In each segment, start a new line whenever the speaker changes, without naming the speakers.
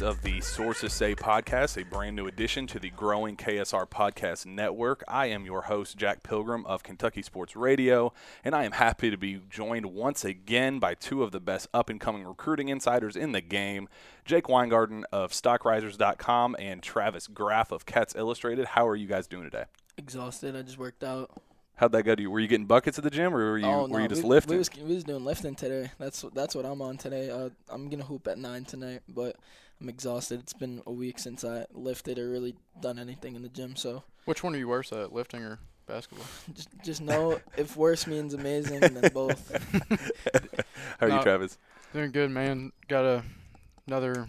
episode six of the Sources Say podcast, a brand new addition to the growing KSR podcast network. I am your host, Jack Pilgrim of Kentucky Sports Radio, and I am happy to be joined once again by two of the best up and coming recruiting insiders in the game Jake Weingarten of StockRisers.com and Travis Graff of Cats Illustrated. How are you guys doing today?
Exhausted. I just worked out.
How'd that go to you? Were you getting buckets at the gym, or were you
oh,
were you just
we,
lifting?
We was, we was doing lifting today. That's that's what I'm on today. Uh, I'm gonna hoop at nine tonight, but I'm exhausted. It's been a week since I lifted or really done anything in the gym. So
Which one are you worse at, lifting or basketball?
just just know if worse means amazing, then both.
How are you, Travis?
Doing good, man. Got a another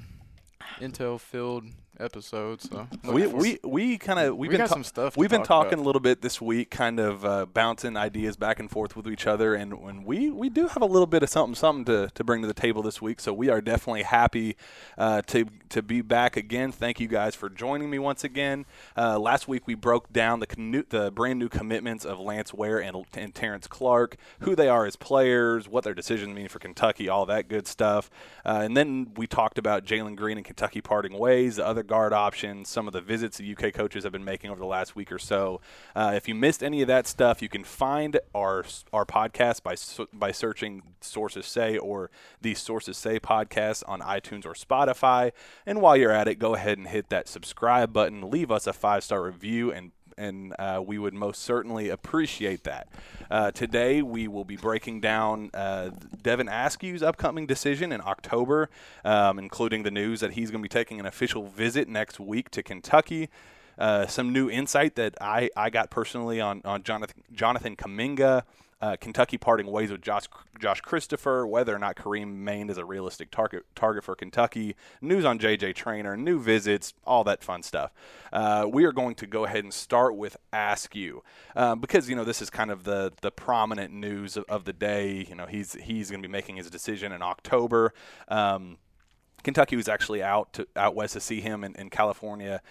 intel filled episode, so
we we we kind of we've
we
been ta-
some stuff.
We've been
talk
talking
about.
a little bit this week, kind of uh, bouncing ideas back and forth with each other, and when we, we do have a little bit of something something to, to bring to the table this week. So we are definitely happy uh, to to be back again. Thank you guys for joining me once again. Uh, last week we broke down the connu- the brand new commitments of Lance Ware and, and Terrence Clarke, who they are as players, what their decisions mean for Kentucky, all that good stuff, uh, and then we talked about Jalen Green and Kentucky parting ways, the other guard options, some of the visits the UK coaches have been making over the last week or so. Uh, if you missed any of that stuff, you can find our our podcast by by searching Sources Say or the Sources Say podcast on iTunes or Spotify. And while you're at it, go ahead and hit that subscribe button, leave us a five star review, and and uh, we would most certainly appreciate that. Uh, today, we will be breaking down uh, Devin Askew's upcoming decision in October, um, including the news that he's going to be taking an official visit next week to Kentucky. Uh, some new insight that I, I got personally on, on Jonathan, Jonathan Kuminga, uh, Kentucky parting ways with Josh, Josh Christopher, whether or not Kareem Maine is a realistic target target for Kentucky, news on JJ Traynor, new visits, all that fun stuff. Uh, we are going to go ahead and start with Askew uh, because you know this is kind of the the prominent news of, of the day. You know he's he's going to be making his decision in October. Um, Kentucky was actually out to out west to see him in, in California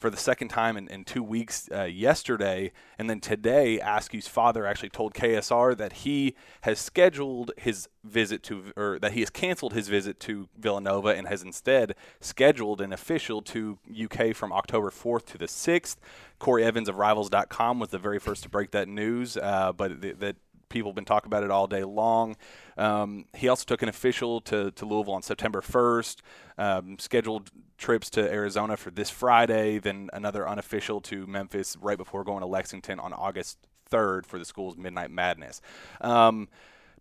for the second time in, in two weeks uh, yesterday, and then today, Askew's father actually told KSR that he has scheduled his visit to, or that he has canceled his visit to Villanova and has instead scheduled an official to UK from October 4th to the 6th. Corey Evans of Rivals.com was the very first to break that news, uh, but th- that people have been talking about it all day long. Um, he also took an official to, to Louisville on September 1st, um, scheduled trips to Arizona for this Friday, then another unofficial to Memphis right before going to Lexington on August 3rd for the school's Midnight Madness. Um,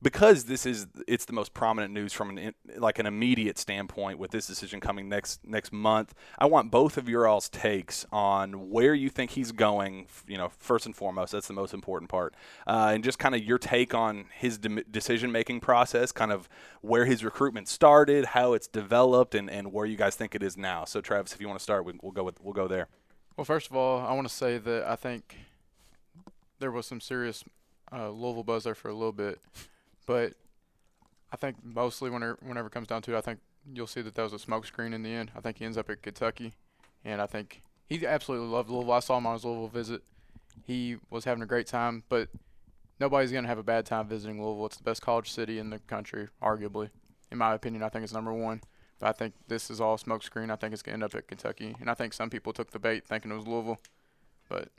because this is it's the most prominent news from an like an immediate standpoint with this decision coming next next month i want both of your all's takes on where you think he's going you know first and foremost that's the most important part uh, and just kind of your take on his de- decision making process kind of where his recruitment started how it's developed and, and where you guys think it is now. So travis if you want to start we, we'll go with we'll go there.
Well, first of all, I want to say that I think there was some serious uh, Louisville buzz there for a little bit, but I think mostly whenever whenever it comes down to it, I think you'll see that that was a smokescreen in the end. I think he ends up at Kentucky, and I think he absolutely loved Louisville. I saw him on his Louisville visit. He was having a great time, but nobody's gonna have a bad time visiting Louisville. It's the best college city in the country, arguably. In my opinion, I think it's number one. But I think this is all smokescreen. I think it's gonna end up at Kentucky, and I think some people took the bait thinking it was Louisville. But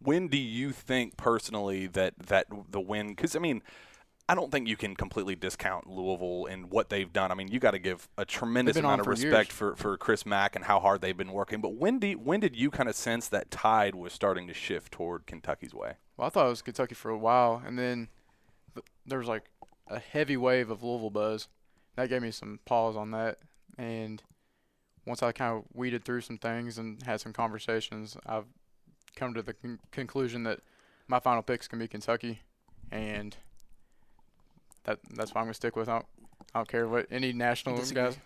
when do you think personally that that the win because i mean I don't think you can completely discount Louisville and what they've done. I mean, you got to give a tremendous amount of
for
respect
years.
for, for Chris Mack and how hard they've been working. But when do when did you kind of sense that tide was starting to shift toward Kentucky's way?
Well, I thought it was Kentucky for a while, and then th- there was like a heavy wave of Louisville buzz. That gave me some pause on that, and once I kind of weeded through some things and had some conversations, I've come to the con- conclusion that my final picks can be Kentucky, and that that's what I'm gonna stick with. I don't, I don't care what any national guys.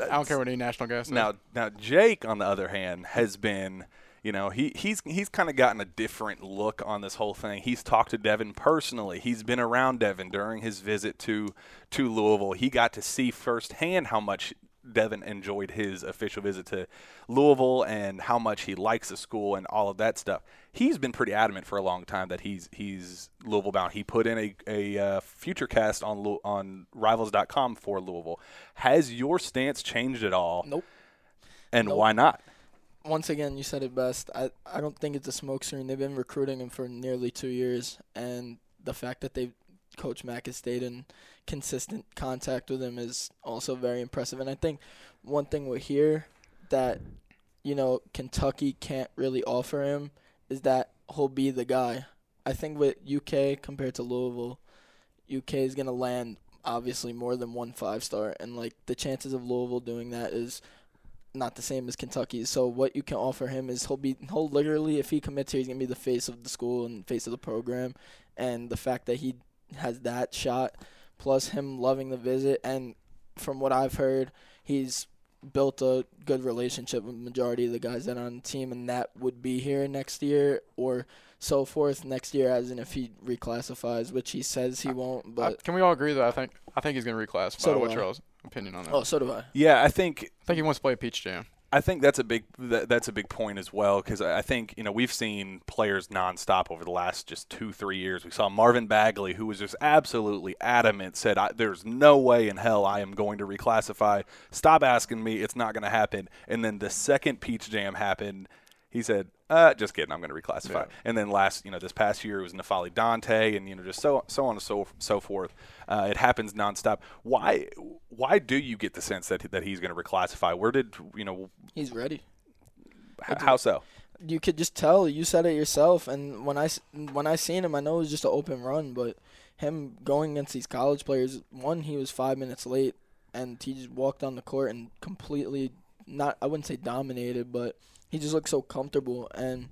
I don't care what any national guys.
Now, now Jake, on the other hand, has been, you know, he he's he's kind of gotten a different look on this whole thing. He's talked to Devin personally. He's been around Devin during his visit to to Louisville. He got to see firsthand how much Devin enjoyed his official visit to Louisville and how much he likes the school and all of that stuff. He's been pretty adamant for a long time that he's he's Louisville bound. He put in a a uh, future cast on on Rivals.com for Louisville. Has your stance changed at all?
Nope.
And
Nope.
why not?
once again, you said it best. I, I don't think it's a smokescreen. They've been recruiting him for nearly two years, and the fact that they Coach Mack has stayed in consistent contact with him is also very impressive. And I think one thing we hear that you know Kentucky can't really offer him is that he'll be the guy. I think with UK compared to Louisville, UK is gonna land obviously more than one five star, and like the chances of Louisville doing that is not the same as Kentucky. So what you can offer him is he'll be he'll literally if he commits here he's gonna be the face of the school and face of the program, and the fact that he has that shot, plus him loving the visit, and from what I've heard, he's built a good relationship with majority of the guys that are on the team, and that would be here next year or so forth next year, as in if he reclassifies, which he says he won't.
I-
But
can we all agree that I think I think he's going to reclassify?
So do
What's
I.
your opinion on that?
oh, so do I.
Yeah, I think
I think he wants to play a Peach Jam.
I think that's a big that, that's a big point as well because I think you know we've seen players nonstop over the last just two three years. We saw Marvin Bagley who was just absolutely adamant, said there's no way in hell I am going to reclassify. Stop asking me, it's not going to happen. And then the second Peach Jam happened, he said, uh, just kidding, I'm going to reclassify.
Yeah.
And then last, you know, this past year it was N'Faly Dante, and you know, just so so on and so so forth. Uh, it happens nonstop. Why why do you get the sense that that he's going to reclassify? Where did you know?
He's ready.
H- how so?
you could just tell. You said it yourself. And when I when I seen him, I know it was just an open run, but him going against these college players, one he was five minutes late, and he just walked on the court and completely not I wouldn't say dominated, but he just looks so comfortable. And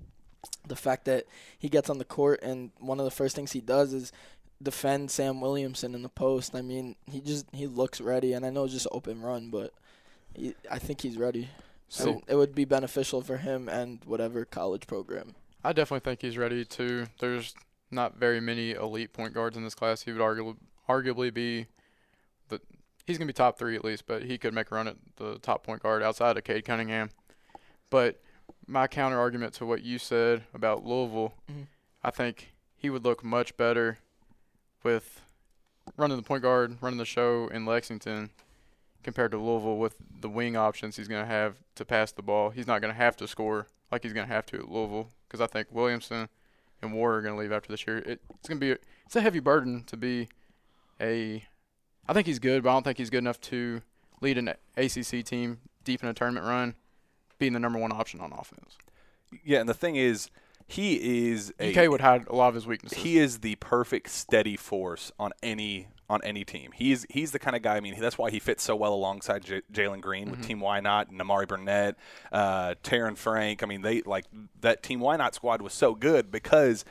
the fact that he gets on the court and one of the first things he does is defend Sam Williamson in the post. I mean, he just he looks ready, and I know it's just open run, but he, I think he's ready.
So
it would be beneficial for him and whatever college program.
I definitely think he's ready too. There's not very many elite point guards in this class. He would arguably arguably be the he's gonna be top three at least, but he could make a run at the top point guard outside of Cade Cunningham. But my counter argument to what you said about Louisville,
Mhm.
I think he would look much better with running the point guard, running the show in Lexington compared to Louisville with the wing options he's going to have to pass the ball. He's not going to have to score like he's going to have to at Louisville because I think Williamson and War are going to leave after this year. It, it's going to be a, it's a heavy burden to be a. I think he's good, but I don't think he's good enough to lead an ACC team deep in a tournament run, being the number one option on offense.
Yeah, and the thing is, he is a
UK would hide a lot of his weaknesses.
he is the perfect steady force on any on any team. He's he's the kind of guy. I mean, that's why he fits so well alongside J- Jalen Green with Team Why Not and Amari Burnett, uh, Taryn Frank. I mean, they like that Team Why Not squad was so good because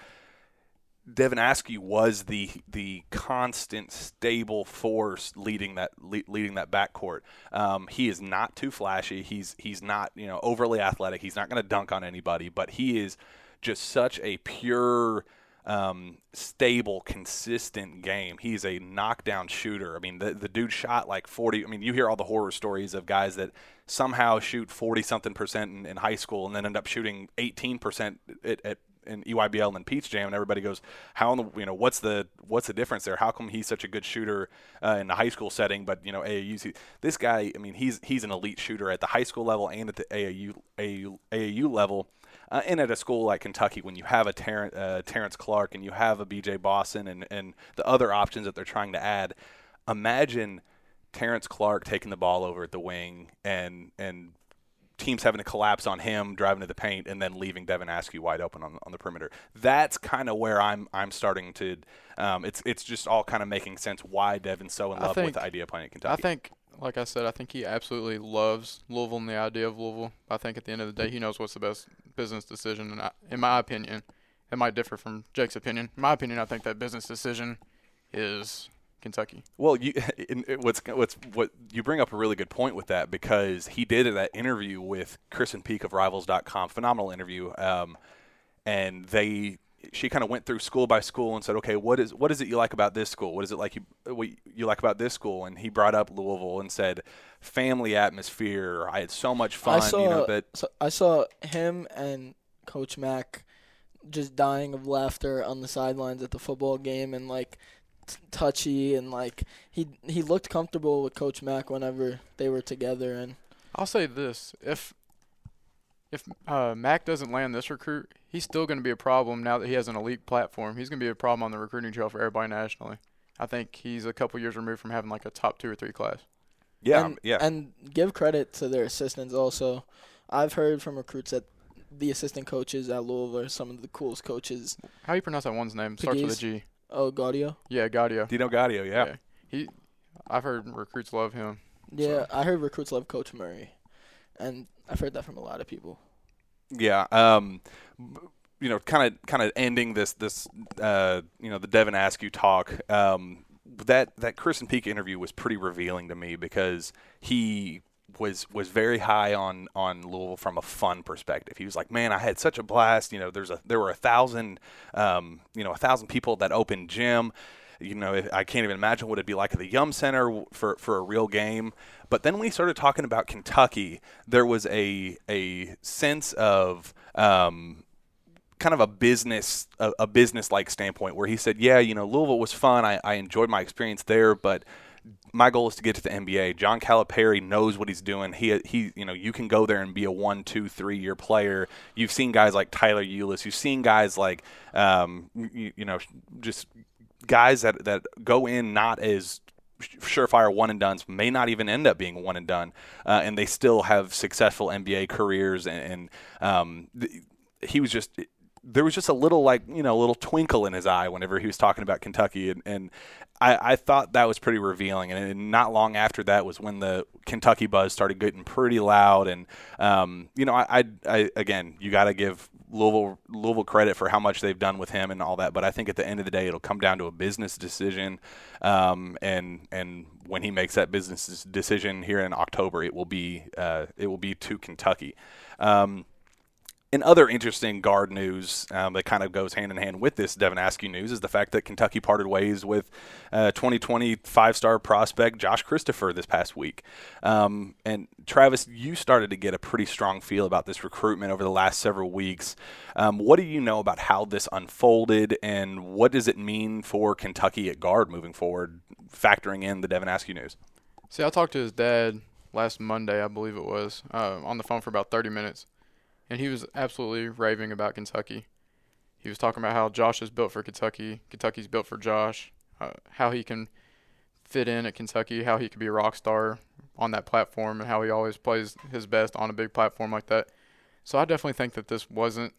Devin Askew was the the constant stable force leading that le- leading that backcourt. Um, he is not too flashy. He's he's not you know overly athletic. He's not going to dunk on anybody, but he is just such a pure, um, stable, consistent game. He's a knockdown shooter. I mean, the the dude shot like forty. I mean, you hear all the horror stories of guys that somehow shoot forty something percent in, in high school and then end up shooting eighteen percent at, at in EYBL and Peach Jam, and everybody goes, "How in the you know what's the what's the difference there? How come he's such a good shooter uh, in the high school setting, but you know AAU? This guy, I mean, he's he's an elite shooter at the high school level and at the AAU AAU, AAU level, uh, and at a school like Kentucky, when you have a Ter- uh, Terrence Clarke and you have a BJ Boston and and the other options that they're trying to add, imagine Terrence Clarke taking the ball over at the wing and and teams having to collapse on him, driving to the paint, and then leaving Devin Askew wide open on, on the perimeter. That's kind of where I'm I'm starting to. Um, it's it's just all kind of making sense why Devin's so in love with the idea of playing at
I think, like I said, I think he absolutely loves Louisville and the idea of Louisville. I think at the end of the day, he knows what's the best business decision, and I, in my opinion, it might differ from Jake's opinion. In my opinion, I think that business decision is Kentucky.
Well, you in, in- what's what's what you bring up a really good point with that because he did that interview with Krysten Peek of Rivals.com, phenomenal interview, um, and they she kind of went through school by school and said, okay, what is what is it you like about this school? What is it like you what you like about this school? And he brought up Louisville and said, family atmosphere. I had so much fun.
I saw,
you know that
so I saw him and Coach Mack just dying of laughter on the sidelines at the football game and like t- touchy and like he he looked comfortable with Coach Mack whenever they were together and
I'll say this: if if uh, Mack doesn't land this recruit, he's still going to be a problem now that he has an elite platform. He's going to be a problem on the recruiting trail for everybody nationally. I think he's a couple years removed from having like a top two or three class.
yeah
and,
yeah
and give credit to their assistants also. I've heard from recruits that the assistant coaches at Louisville are some of the coolest coaches.
How do you pronounce that one's name? Starts with a
Pegues?
G.
Oh, Gaudio.
Yeah, Gaudio.
Dino Gaudio. Yeah.
Yeah. He, I've heard recruits love him.
Yeah, I heard recruits love Coach Murray, and I've heard that from a lot of people.
Yeah. Um, you know, kind of, kind of ending this, this, uh, you know, the Devin Askew talk. Um, that that Krysten Peek interview was pretty revealing to me because he was was very high on on Louisville from a fun perspective. He was like, "Man, I had such a blast. You know, there's a there were a thousand, um, you know, a thousand people at that open gym." you know, I can't even imagine what it'd be like at the Yum Center for for a real game. But then when he started talking about Kentucky, there was a a sense of um, kind of a business a, a business like standpoint where he said, yeah, you know, Louisville was fun. I, I enjoyed my experience there, but my goal is to get to the NBA. John Calipari knows what he's doing. He he you know you can go there and be a one, two, three year player. You've seen guys like Tyler Ulis. You've seen guys like um, you, you know just guys that that go in not as surefire one and duns may not even end up being one and done, uh, and they still have successful NBA careers. And, and um, th- he was just there was just a little like you know a little twinkle in his eye whenever he was talking about Kentucky, and, and I, I thought that was pretty revealing. And, and not long after that was when the Kentucky buzz started getting pretty loud. And um, you know, I, I, I again, you got to give Louisville Louisville credit for how much they've done with him and all that. But I think at the end of the day, it'll come down to a business decision. Um, and and when he makes that business decision here in October, it will be uh, it will be to Kentucky. Um, in other interesting guard news um, that kind of goes hand in hand with this Devin Askew news is the fact that Kentucky parted ways with uh, 2020 five-star prospect Josh Christopher this past week. Um, and Travis, you started to get a pretty strong feel about this recruitment over the last several weeks. Um, what do you know about how this unfolded, and what does it mean for Kentucky at guard moving forward, factoring in the Devin Askew news?
See, I talked to his dad last Monday, I believe it was, uh, on the phone for about 30 minutes, and he was absolutely raving about Kentucky. He was talking about how Josh is built for Kentucky, Kentucky's built for Josh, uh, how he can fit in at Kentucky, how he could be a rock star on that platform, and how he always plays his best on a big platform like that. So I definitely think that this wasn't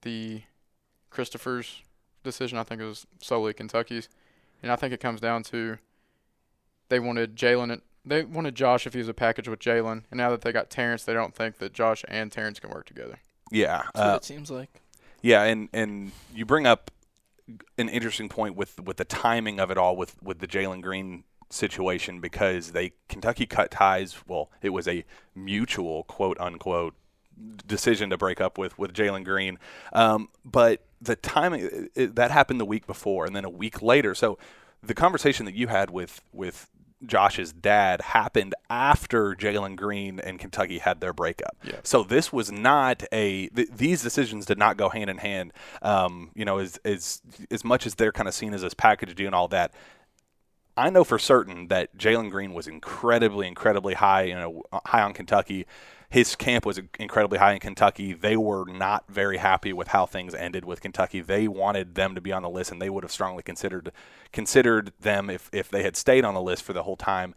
the Christopher's decision. I think it was solely Kentucky's, and I think it comes down to they wanted Jalen. And- They wanted Josh if he was a package with Jalen, and now that they got Terrence, they don't think that Josh and Terrence can work together.
Yeah,
That's
uh,
what it seems like.
Yeah, and and you bring up an interesting point with with the timing of it all with with the Jalen Green situation because they Kentucky cut ties. Well, it was a mutual quote unquote decision to break up with with Jalen Green, um, but the timing it, that happened the week before, and then a week later. So the conversation that you had with with Josh's dad happened after Jalen Green and Kentucky had their breakup.
Yeah.
So this was not a th- these decisions did not go hand in hand. Um, you know, as as as much as they're kind of seen as this package deal and all that. I know for certain that Jalen Green was incredibly, incredibly high, you know, high on Kentucky. His camp was incredibly high in Kentucky. They were not very happy with how things ended with Kentucky. They wanted them to be on the list, and they would have strongly considered considered them if if they had stayed on the list for the whole time.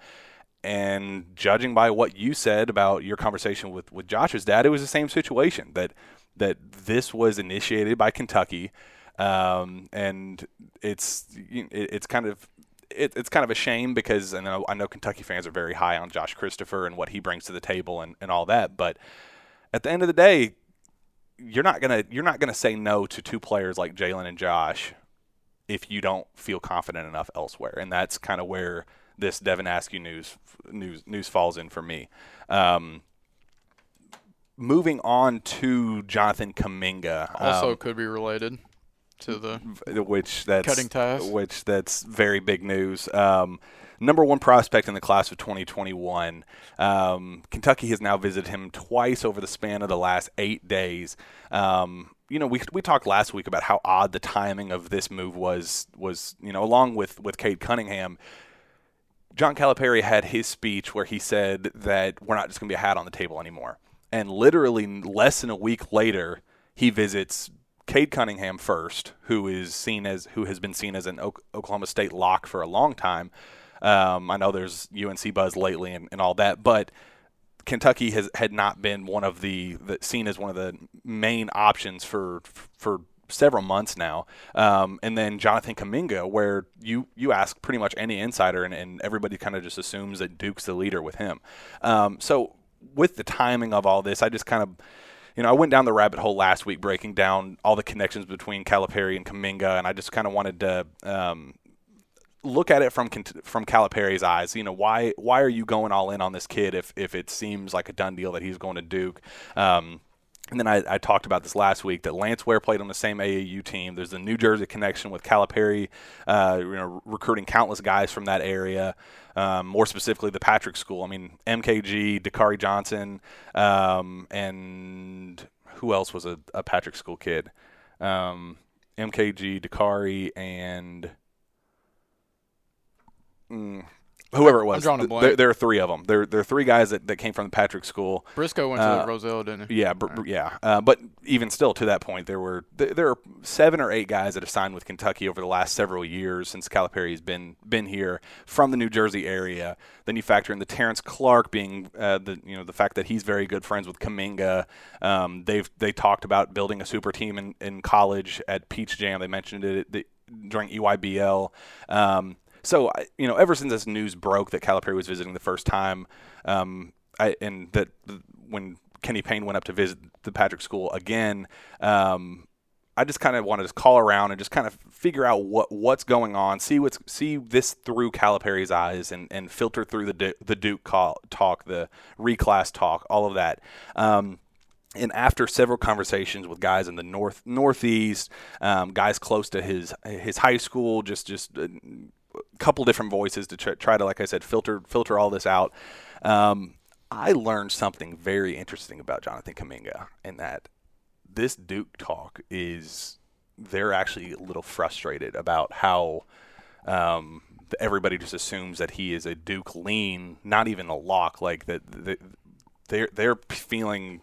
And judging by what you said about your conversation with, with Josh's dad, it was the same situation that that this was initiated by Kentucky, um, and it's it's kind of it, it's kind of a shame because I know I know Kentucky fans are very high on Josh Christopher and what he brings to the table and, and all that, but at the end of the day, you're not gonna you're not gonna say no to two players like Jalen and Josh if you don't feel confident enough elsewhere, and that's kind of where this Devin Askew news news news falls in for me. Um, moving on to Jonathan Kuminga.
Also,
um,
could be related. To the
which that's
Cutting ties.
which that's very big news. Um, number one prospect in the class of 2021. Um, Kentucky has now visited him twice over the span of the last eight days. Um, you know, we we talked last week about how odd the timing of this move was. Was you know, along with with Cade Cunningham. John Calipari had his speech where he said that we're not just going to be a hat on the table anymore. And literally less than a week later, he visits Cade Cunningham first, who is seen as who has been seen as an Oklahoma State lock for a long time. Um, I know there's UNC buzz lately and, and all that, but Kentucky has had not been one of the, the seen as one of the main options for for several months now. Um, and then Jonathan Kuminga, where you you ask pretty much any insider, and, and everybody kind of just assumes that Duke's the leader with him. Um, so with the timing of all this, I just kind of you know, I went down the rabbit hole last week breaking down all the connections between Calipari and Kuminga, and I just kind of wanted to um, look at it from from Calipari's eyes. You know, why why are you going all in on this kid if if it seems like a done deal that he's going to Duke? Um, and then I, I, talked about this last week that Lance Ware played on the same AAU team. There's a New Jersey connection with Calipari, uh, you know, recruiting countless guys from that area. Um, more specifically, the Patrick School. I mean, MKG, Dakari Johnson, um, and who else was a, a Patrick School kid? Um, MKG, Dakari, and Mm, whoever it was.
I'm drawing a blank.
There, there, are three of them. There, there are three guys that, that came from the Patrick School.
Briscoe went to uh, Roselle, didn't he?
Yeah, br- yeah. Uh, but even still, to that point, there were th- there are seven or eight guys that have signed with Kentucky over the last several years since Calipari has been been here from the New Jersey area. Then you factor in the Terrence Clarke being uh, the you know the fact that he's very good friends with Kuminga. Um, they've they talked about building a super team in, in college at Peach Jam. They mentioned it the, during EYBL. Um, so you know, ever since this news broke that Calipari was visiting the first time, um, I, and that when Kenny Payne went up to visit the Patrick School again, um, I just kind of wanted to call around and just kind of figure out what what's going on, see what's see this through Calipari's eyes, and, and filter through the the Duke call, talk, the reclass talk, all of that. Um, and after several conversations with guys in the north northeast, um, guys close to his his high school, just just uh, couple different voices to try, to, like I said, filter filter all this out. Um, I learned something very interesting about Jonathan Kuminga, in that this Duke talk is they're actually a little frustrated about how um, everybody just assumes that he is a Duke lean, not even a lock. Like that, they're they're feeling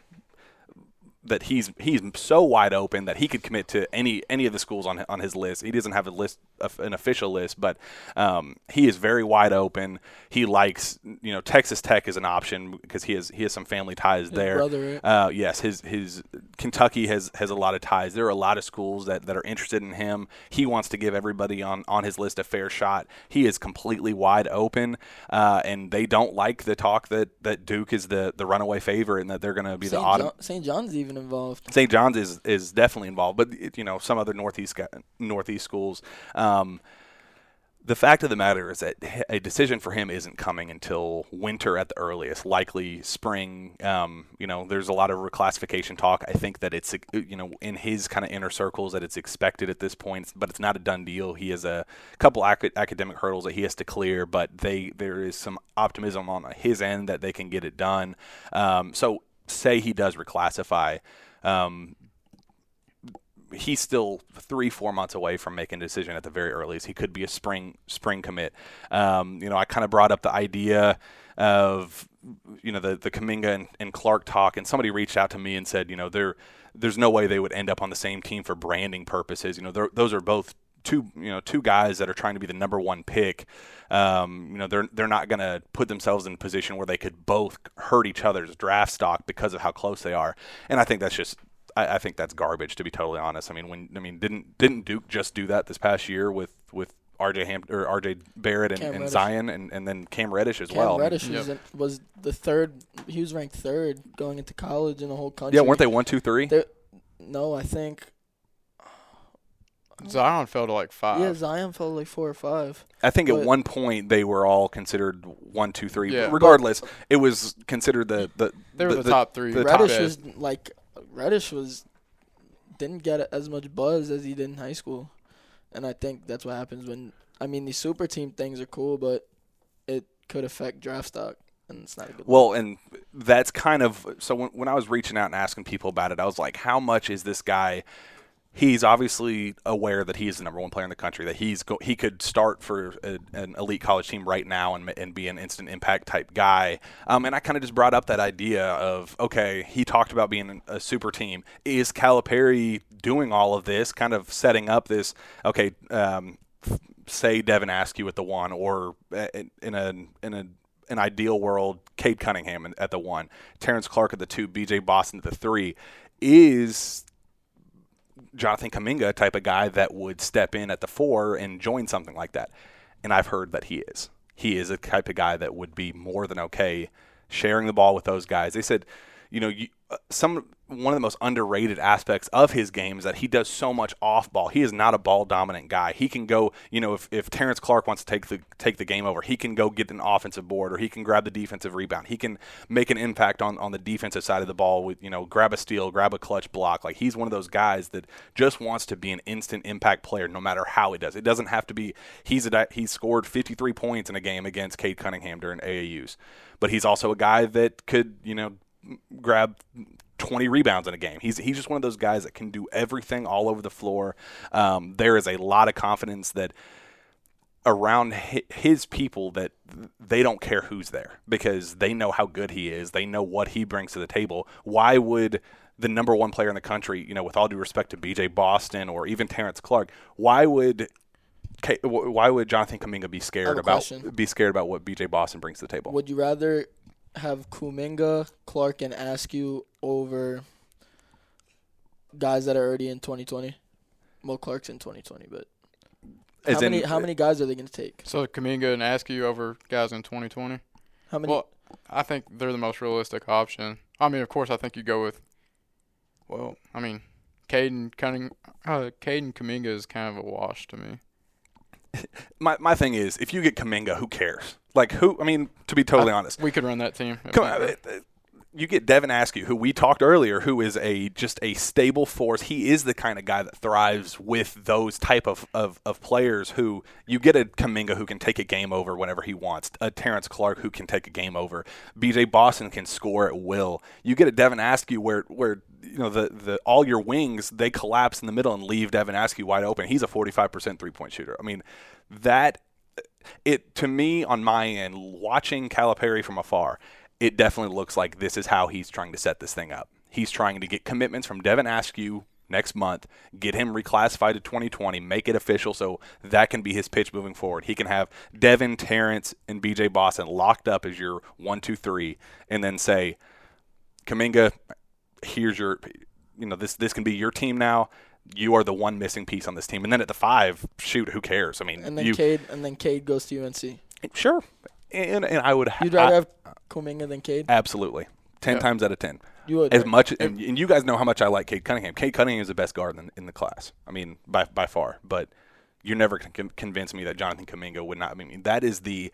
that he's he's so wide open that he could commit to any any of the schools on on his list. He doesn't have a list an official list, but um, he is very wide open. He likes you know Texas Tech is an option because he has he has some family ties
his
there.
Brother.
Uh, yes, his his Kentucky has has a lot of ties. There are a lot of schools that, that are interested in him. He wants to give everybody on on his list a fair shot. He is completely wide open, uh, and they don't like the talk that that Duke is the the runaway favorite and that they're going to be
St.
the autumn.
St. John's even involved.
St. John's is is definitely involved, but you know some other northeast northeast schools. Um, the fact of the matter is that a decision for him isn't coming until winter at the earliest, likely spring. Um, you know, there's a lot of reclassification talk. I think that it's you know in his kind of inner circles that it's expected at this point, but it's not a done deal. He has a couple ac- academic hurdles that he has to clear, but they there is some optimism on his end that they can get it done. Um, so say he does reclassify. Um, he's still three, four months away from making a decision at the very earliest. He could be a spring spring commit. Um, you know, I kind of brought up the idea of you know the the Kuminga and, and, Clarke talk, and somebody reached out to me and said, you know, there there's no way they would end up on the same team for branding purposes. You know, those are both two you know two guys that are trying to be the number one pick. Um, you know, they're they're not going to put themselves in a position where they could both hurt each other's draft stock because of how close they are. And I think that's just I, I, think that's garbage to be totally honest. I mean, when I mean didn't didn't Duke just do that this past year with with RJ Ham or RJ Barrett and, and Zion and, and then Cam Reddish as well.
Cam
well.
Reddish was,
yep.
was the third. He was ranked third going into college in the whole country.
Yeah, weren't they one, two, three?
They're, no, I think
Zion fell to like five.
Yeah, Zion fell to like four or five.
I think at one point they were all considered one, two, three.
Yeah.
Regardless, it was considered the the
they were the,
the
top three.
The Reddish top was like Reddish was didn't get as much buzz as he did in high school, and I think that's what happens when. I mean, these super team things are cool, but it could affect draft stock, and it's not a good.
Well, and that's kind of so when, when I was reaching out and asking people about it, I was like, how much is this guy? He's obviously aware that he's the number one player in the country. That he's go, he could start for a, an elite college team right now and, and be an instant impact type guy. Um, and I kind of just brought up that idea of okay, he talked about being a super team. Is Calipari doing all of this, kind of setting up this? Okay, um, say Devin Askew at the one, or in a in a an ideal world, Cade Cunningham at the one, Terrence Clarke at the two, B.J. Boston at the three, is Jonathan Kuminga type of guy that would step in at the four and join something like that. And I've heard that he is. He is a type of guy that would be more than okay sharing the ball with those guys. They said, you know, you, some one of the most underrated aspects of his game is that he does so much off ball. He is not a ball dominant guy. He can go, you know, if, if Terrence Clarke wants to take the take the game over, he can go get an offensive board or he can grab the defensive rebound. He can make an impact on, on the defensive side of the ball with, you know, grab a steal, grab a clutch block. Like he's one of those guys that just wants to be an instant impact player no matter how it does. It doesn't have to be he's a he scored 53 points in a game against Cade Cunningham during AAUs. But he's also a guy that could, you know, grab 20 rebounds in a game. He's he's just one of those guys that can do everything all over the floor. Um, there is a lot of confidence that around his people that they don't care who's there because they know how good he is. They know what he brings to the table. Why would the number one player in the country, you know, with all due respect to BJ Boston or even Terrence Clarke, why would why would Jonathan Kuminga be scared about question. be scared about what BJ Boston brings to the table?
Would you rather have Kuminga, Clarke, and Askew over guys that are already in 2020. Well, Clarke's in 2020, but how many how many guys are they going to take?
So Kuminga and Askew over guys in 2020.
How many?
Well, I think they're the most realistic option. I mean, of course, I think you go with. Well, I mean, Caden Cunning, uh, Caden Kuminga is kind of a wash to me.
my my thing is, if you get Kuminga, who cares? Like who? I mean, to be totally
I,
honest,
we could run that team.
Come on, uh, uh, you get Devin Askew, who we talked earlier, who is a just a stable force. He is the kind of guy that thrives with those type of, of, of players who you get a Kuminga who can take a game over whenever he wants, a Terrence Clarke who can take a game over, BJ Boston can score at will. You get a Devin Askew where where you know the, the all your wings they collapse in the middle and leave Devin Askew wide open. He's a 45% three point shooter. I mean, that it to me on my end watching Calipari from afar it definitely looks like this is how he's trying to set this thing up. He's trying to get commitments from Devin Askew next month, get him reclassified to 2020, make it official so that can be his pitch moving forward. He can have Devin, Terrence, and BJ Boston locked up as your one, two, three, and then say, Kuminga, here's your, you know, this this can be your team now. You are the one missing piece on this team, and then at the five, shoot, who cares? I mean,
and then
you,
Cade, and then Cade goes to UNC.
Sure, and, and I would. Ha-
You'd rather I, have Kuminga than Cade?
Absolutely, ten yeah. times out of ten.
You would
as right? much, and, and, you guys know how much I like Cade Cunningham. Cade Cunningham is the best guard in, in the class. I mean, by by far. But you're never going to convince me that Jonathan Kuminga would not. I mean, that is the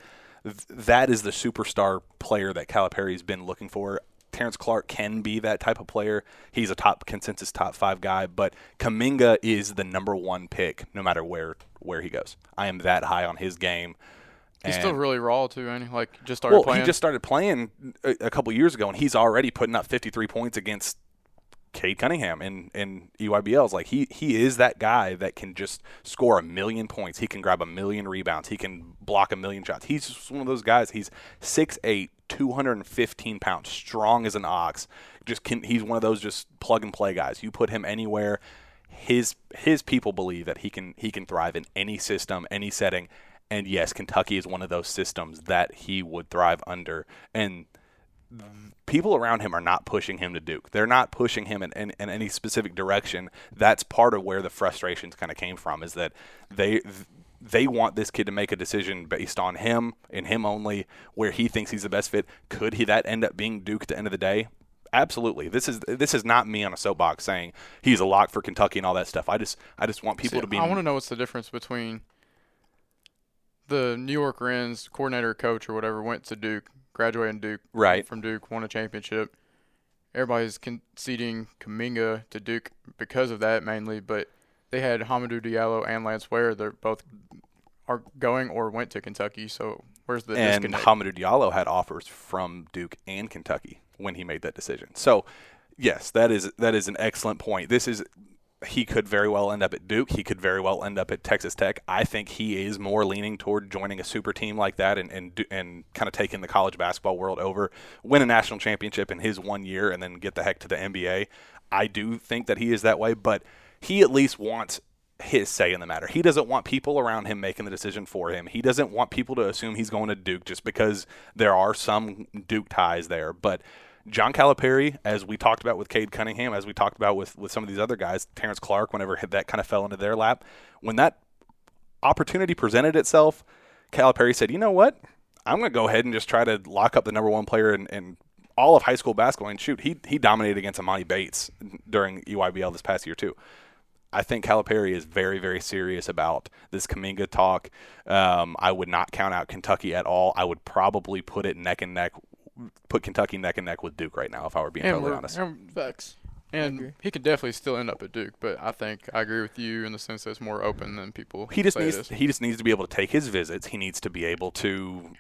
that is the superstar player that Calipari's been looking for. Terrence Clarke can be that type of player. He's a top consensus top five guy, but Kuminga is the number one pick no matter where where he goes. I am that high on his game.
He's and still really raw too, and he? Like just started
well,
playing.
he just started playing a, a, couple years ago, and he's already putting up 53 points against Cade Cunningham and and EYBL's. Like he he is that guy that can just score a million points. He can grab a million rebounds. He can block a million shots. He's just one of those guys. He's 6'8", 215 pounds, strong as an ox. Just can, he's one of those just plug and play guys. You put him anywhere, his his people believe that he can he can thrive in any system, any setting and yes, Kentucky is one of those systems that he would thrive under. And people around him are not pushing him to Duke. They're not pushing him in, in, in any specific direction. That's part of where the frustrations kind of came from. Is that they they want this kid to make a decision based on him and him only, where he thinks he's the best fit. Could he that end up being Duke at the end of the day? Absolutely. This is this is not me on a soapbox saying he's a lock for Kentucky and all that stuff. I just I just want people
See,
to be.
I want to know what's the difference between the New York Rens coordinator, coach, or whatever went to Duke, graduated Duke,
right
from Duke, won a championship, everybody's conceding Kuminga to Duke because of that mainly, but they had Hamidou Diallo and Lance Ware. They're both are going or went to Kentucky. So where's the
and
disconnect?
Hamidou Diallo had offers from Duke and Kentucky when he made that decision. So, yes, that is that is an excellent point. This is he could very well end up at Duke. He could very well end up at Texas Tech. I think he is more leaning toward joining a super team like that and and, and kind of taking the college basketball world over, win a national championship in his one year, and then get the heck to the NBA. I do think that he is that way, but he at least wants his say in the matter. He doesn't want people around him making the decision for him. He doesn't want people to assume he's going to Duke just because there are some Duke ties there. But John Calipari, as we talked about with Cade Cunningham, as we talked about with, with some of these other guys, Terrence Clarke, whenever that kind of fell into their lap, when that opportunity presented itself, Calipari said, you know what? I'm going to go ahead and just try to lock up the number one player in, in all of high school basketball. And shoot, he, he dominated against Emoni Bates during EYBL this past year, too. I think Calipari is very, very serious about this Kuminga talk. Um, I would not count out Kentucky at all. I would probably put it neck and neck, put Kentucky neck and neck with Duke right now, if I were being
and
totally honest.
and-
Facts.
And he could definitely still end up at Duke, but I think I agree with you in the sense that it's more open than people.
He just
say
needs
is.
he just needs to be able to take his visits. He needs to be able to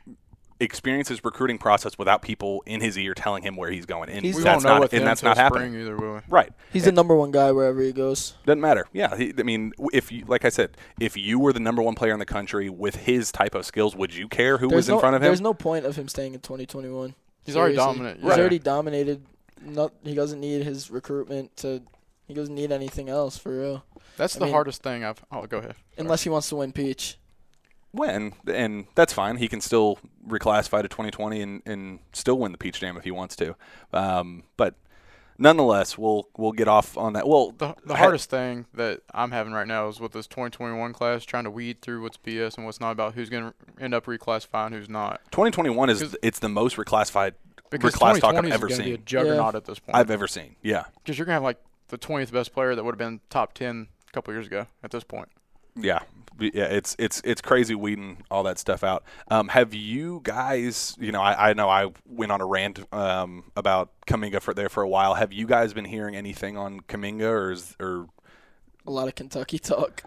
experience his recruiting process without people in his ear telling him where he's going. And
He's-
we
that's
won't know
not and that's not happening.
either, will we?
Right.
He's the number one guy wherever he goes.
Doesn't matter. Yeah, he, I mean, if you like I said, if you were the number one player in the country with his type of skills, would you care who
There's
was in
no,
front of him?
There's no point of him staying in 2021.
He's already
Seriously.
dominant.
He's
yeah.
already dominated. Not, he doesn't need his recruitment to. He doesn't need anything else for real,
That's
I
the
mean-
hardest thing I've. Oh, go ahead. Sorry.
unless he wants to win Peach.
When and that's fine. He can still reclassify to 2020 and, and still win the Peach Jam if he wants to. Um, but nonetheless, we'll we'll get off on that. Well,
The, the
ha-
hardest thing that I'm having right now is with this 2021 class, trying to weed through what's BS and what's not about who's going to end up reclassifying, who's not.
2021 is it's the most reclassified
Because
reclass talk I've
is
ever
going to be a
seen.
juggernaut at this point.
I've ever seen. Yeah,
Because you're going to have like the 20th best player that would have been top 10 a couple years ago at this point.
Yeah, yeah. It's it's it's crazy weeding all that stuff out. Um, have you guys? You know, I, I know I went on a rant um, about Kuminga for there for a while. Have you guys been hearing anything on Kuminga or is, or
A lot of Kentucky talk.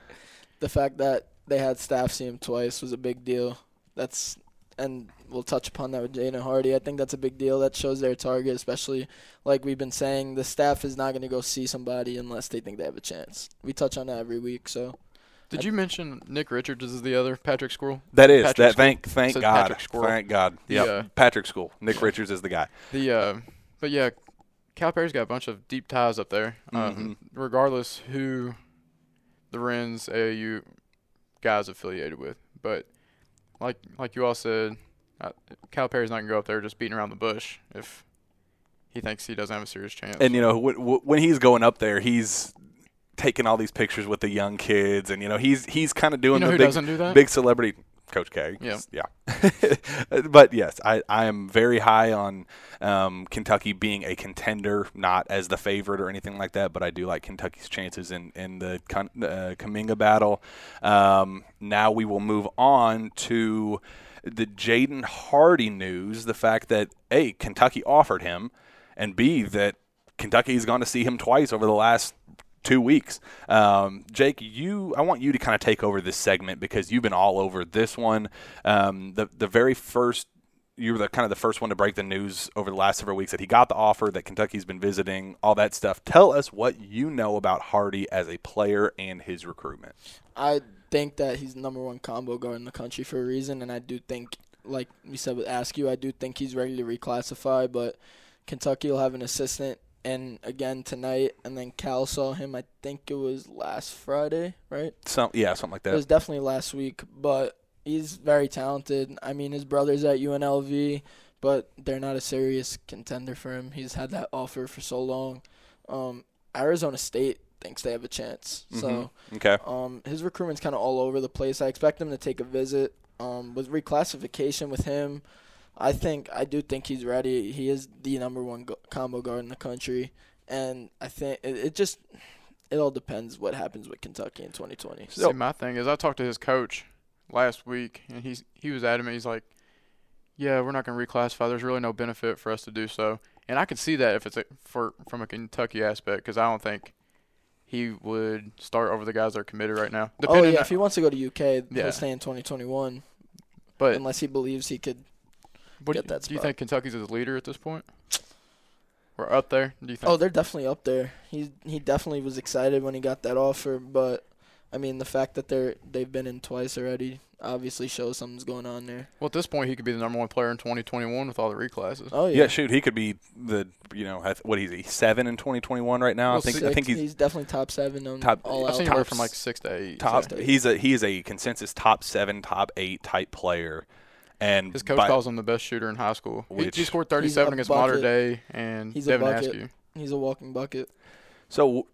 The fact that they had staff see him twice was a big deal. That's and we'll touch upon that with Jaden Hardy. I think that's a big deal. That shows their target, especially like we've been saying. The staff is not going to go see somebody unless they think they have a chance. We touch on that every week. So
Did
I-
you mention Nick Richards is the other Patrick Squirrel?
that is
Patrick
that?
School.
Thank thank God.
Patrick Squirrel.
Thank God. Yeah,
uh,
Patrick School. Nick Richards is the guy.
The uh, but yeah, Calipari's got a bunch of deep ties up there. Um, regardless who the Rens AAU guys affiliated with, but like like you all said, uh, Calipari's not gonna go up there just beating around the bush if he thinks he doesn't have a serious chance.
And you know, w- w- when he's going up there, he's taking all these pictures with the young kids, and you know, he's he's kind of
you
doing
know
the big
do
big celebrity. Coach K.
Yeah.
Yeah. but yes, I, I am very high on um, Kentucky being a contender, not as the favorite or anything like that, but I do like Kentucky's chances in, in the uh, Kuminga battle. Um, now we will move on to the Jaden Hardy news the fact that, A, Kentucky offered him, and B, that Kentucky's gone to see him twice over the last two weeks. Um, Jake, you, I want you to kind of take over this segment because you've been all over this one. Um, the the very first, you were the kind of the first one to break the news over the last several weeks that he got the offer, that Kentucky's been visiting, all that stuff. Tell us what you know about Hardy as a player and his recruitment.
I think that he's the number one combo guard in the country for a reason, and I do think, like we said with Askew, I do think he's ready to reclassify. But Kentucky will have an assistant, and again tonight, and then Cal saw him. I think it was last Friday, right?
Some, yeah, something like that.
It was definitely last week, but he's very talented. I mean, his brother's at UNLV, but they're not a serious contender for him. He's had that offer for so long. Um, Arizona State thinks they have a chance. So
Okay.
um, his recruitment's kind of all over the place. I expect him to take a visit. Um, with reclassification with him, I think I do think he's ready. He is the number one go- combo guard in the country, and I think it, it just it all depends what happens with Kentucky in 2020.
So-
See, my thing is, I talked to his coach last week, and he's he was adamant. He's like, yeah, we're not going to reclassify. There's really no benefit for us to do so. And I can see that if it's a, for from a Kentucky aspect, because I don't think he would start over the guys that are committed right now.
Oh yeah, if he wants to go to UK,
Yeah.
he'll stay in 2021
but
unless he believes he could.
What,
get that
do you think Kentucky's his leader at this point? We're up there. Do you think?
Oh, they're definitely up there. He he definitely was excited when he got that offer, but I mean the fact that they're they've been in twice already obviously shows something's going on there.
well, at this point, he could be the number one player in 2021 with all the reclasses.
Oh
Yeah,
yeah,
shoot, he could be the you know I th- what is he seven in 2021 right now?
Well,
I think I think he's he's,
definitely top seven on
Top-
all
I've
out.
seen anywhere
top
from like six to eight.
top.
Six to eight.
He's a he is a consensus top seven, top eight type player, and
His coach
by-
calls him the best shooter in high school. He,
Which-
he scored 37
a
against Mater
bucket.
Day and
He's a
Devin
bucket.
Askew.
He's a walking bucket.
So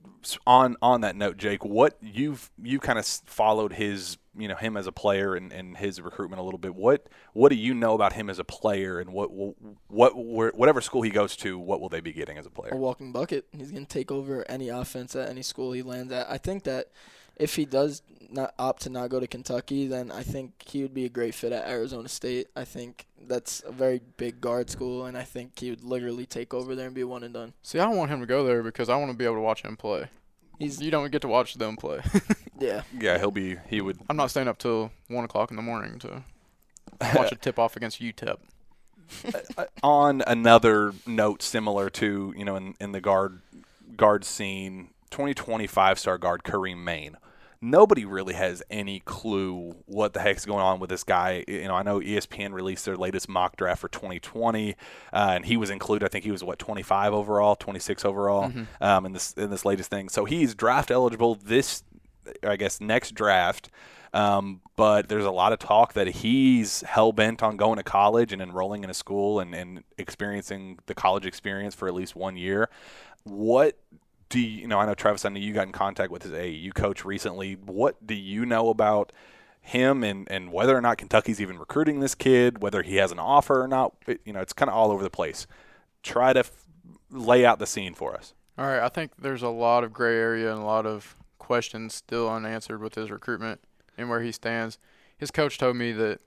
on on that note, Jake, what you've you kind of followed his you know him as a player and, and his recruitment a little bit. What what do you know about him as a player, and what what, what whatever school he goes to, what will they be getting as a player?
a walking bucket. He's gonna take over any offense at any school he lands at. I think that if he does not opt to not go to Kentucky, then I think he would be a great fit at Arizona State. I think that's a very big guard school, and I think he would literally take over there and be one and done.
See, I don't want him to go there because I want to be able to watch him play.
He's
You don't get to watch them play.
yeah.
Yeah, he'll be he would
I'm not staying up till one o'clock in the morning to watch a tip off against UTEP.
Uh, uh, on another note similar to you know in, in the guard guard scene 2025 star guard Karim Mane nobody really has any clue what the heck's going on with this guy you know i know espn released their latest mock draft for 2020 uh, and he was included i think he was what 25 overall 26 overall um, in this in this latest thing so he's draft eligible this I guess next draft. Um, but there's a lot of talk that he's hell bent on going to college and enrolling in a school and, and experiencing the college experience for at least one year. What do you, you know? I know Travis. I know you got in contact with his AAU coach recently. What do you know about him and, and whether or not Kentucky's even recruiting this kid? Whether he has an offer or not? It, you know, it's kind of all over the place. Try to f- lay out the scene for us.
All right, I think there's a lot of gray area and a lot of questions still unanswered with his recruitment and where he stands. His coach told me that,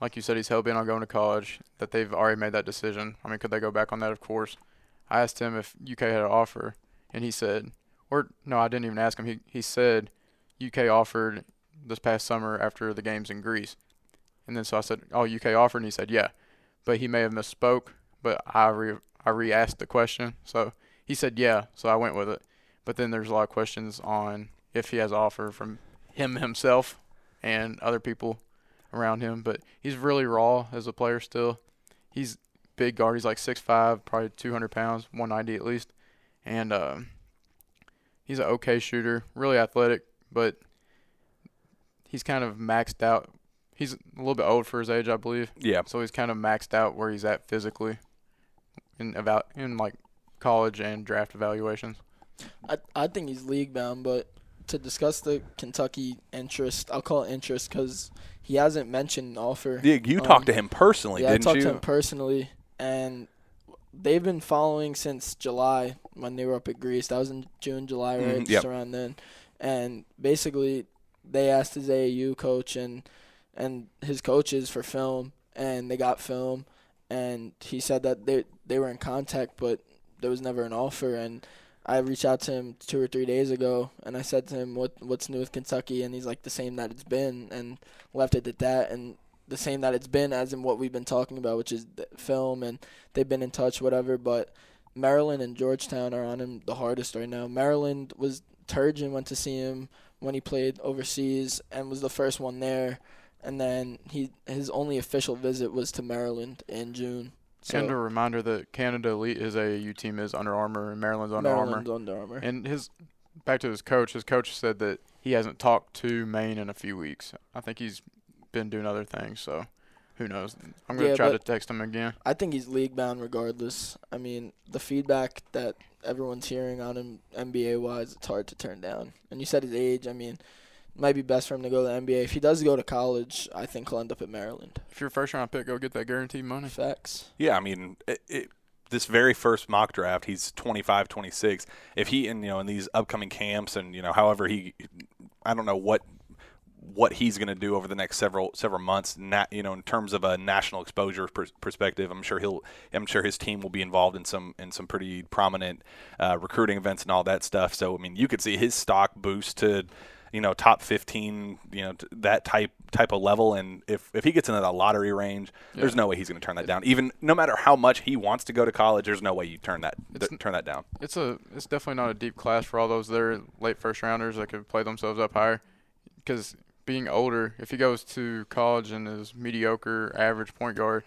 like you said, he's hell bent on going to college. That they've already made that decision. I mean, could they go back on that? Of course. I asked him if UK had an offer, and he said, or no, I didn't even ask him. He he said UK offered this past summer after the games in Greece, and then so I said, oh, UK offered, and he said, yeah, but he may have misspoke. But I re I re-asked the question, so he said yeah, so I went with it. But then there's a lot of questions on if he has offer from him himself and other people around him. But he's really raw as a player still. He's big guard. He's like 6'5", probably 200 pounds, 190 at least. And um, he's an okay shooter, really athletic, but he's kind of maxed out. He's a little bit old for his age, I believe.
Yeah,
So he's kind of maxed out where he's at physically in about in like college and draft evaluations.
I I think he's league bound, but to discuss the Kentucky interest, I'll call it interest because he hasn't mentioned an offer.
yeah. You
Um,
talked to him personally,
yeah,
didn't you?
I talked
you?
to him personally, and they've been following since July when they were up at Greece. That was in June, July, right?
Mhm,
Just
yep.
around then. And basically, they asked his AAU coach and and his coaches for film, and they got film, and he said that they they were in contact, but there was never an offer. And I reached out to him two or three days ago, and I said to him, "What what's new with Kentucky?" And he's like, "The same that it's been," and left it at that. And the same that it's been as in what we've been talking about, which is the film, and they've been in touch, whatever. But Maryland and Georgetown are on him the hardest right now. Maryland was Turgeon went to see him when he played overseas and was the first one there, and then he his only official visit was to Maryland in June. So
and a reminder that Canada Elite his AAU team is Under Armour and Maryland's Under Armour.
Maryland's Under Armour.
And his back to his coach. His coach said that he hasn't talked to Mane in a few weeks. I think he's been doing other things. So who knows? I'm gonna
Yeah,
try to text him again.
I think he's league bound regardless. I mean, the feedback that everyone's hearing on him NBA wise, it's hard to turn down. And you said his age. I mean, it might be best for him to go to the NBA. If he does go to college, I think he'll end up at Maryland.
If you're a first round pick, go get that guaranteed money.
Facts.
Yeah, I mean, it, it, this very first mock draft, he's 25, 26. If he, in you know, in these upcoming camps, and you know, however he, I don't know what what he's going to do over the next several several months. You know, in terms of a national exposure per- perspective, I'm sure he'll. I'm sure his team will be involved in some in some pretty prominent uh, recruiting events and all that stuff. So I mean, you could see his stock boost to you know top 15 you know that type type of level and if, if he gets into that lottery range yeah. there's no way he's going to turn that down even no matter how much he wants to go to college there's no way you turn that th- turn that down
it's a it's definitely not a deep class for all those there late first rounders that could play themselves up higher because being older if he goes to college and is mediocre average point guard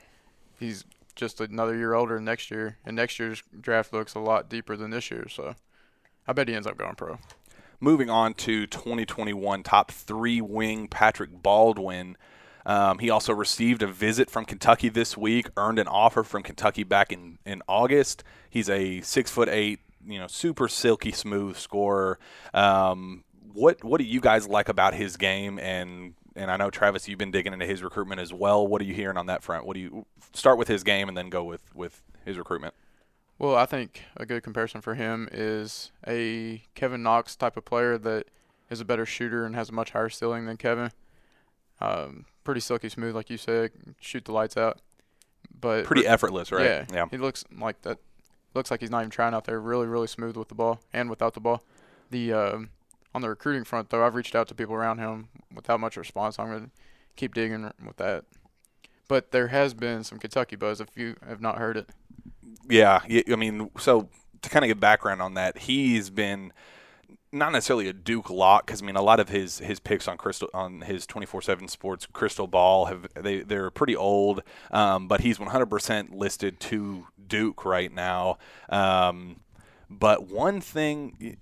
he's just another year older next year and next year's draft looks a lot deeper than this year so i bet he ends up going pro
moving on to 2021 top three wing Patrick Baldwin. Um, he also received a visit from Kentucky this week, earned an offer from Kentucky back in, in August. He's a six foot eight, you know, super silky smooth scorer. Um, what what do you guys like about his game? And and I know Travis, you've been digging into his recruitment as well. What are you hearing on that front? What do you start with his game and then go with with his recruitment?
Well, I think a good comparison for him is a Kevin Knox type of player that is a better shooter and has a much higher ceiling than Kevin. Um, pretty silky smooth, like you said, shoot the lights out. But
pretty effortless, right?
Yeah, yeah. He looks like that. Looks like he's not even trying out there. Really, really smooth with the ball and without the ball. The um, on the recruiting front, though, I've reached out to people around him without much response. I'm gonna keep digging with that. But there has been some Kentucky buzz. If you have not heard it.
Yeah, I mean, so to kind of give background on that, he's been not necessarily a Duke lock because I mean a lot of his his picks on crystal on his 24/7 Sports Crystal Ball have they they're pretty old, um, but he's 100% listed to Duke right now. Um, but one thing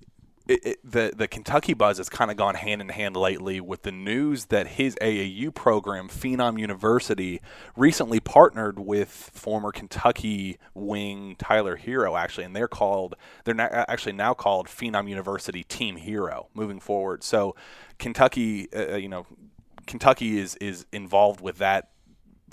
it, it, the the Kentucky buzz has kind of gone hand in hand lately with the news that his AAU program, Phenom University, recently partnered with former Kentucky wing Tyler Herro. actually, and they're called they're actually now called Phenom University Team Herro moving forward. So Kentucky, uh, uh you know, Kentucky is is involved with that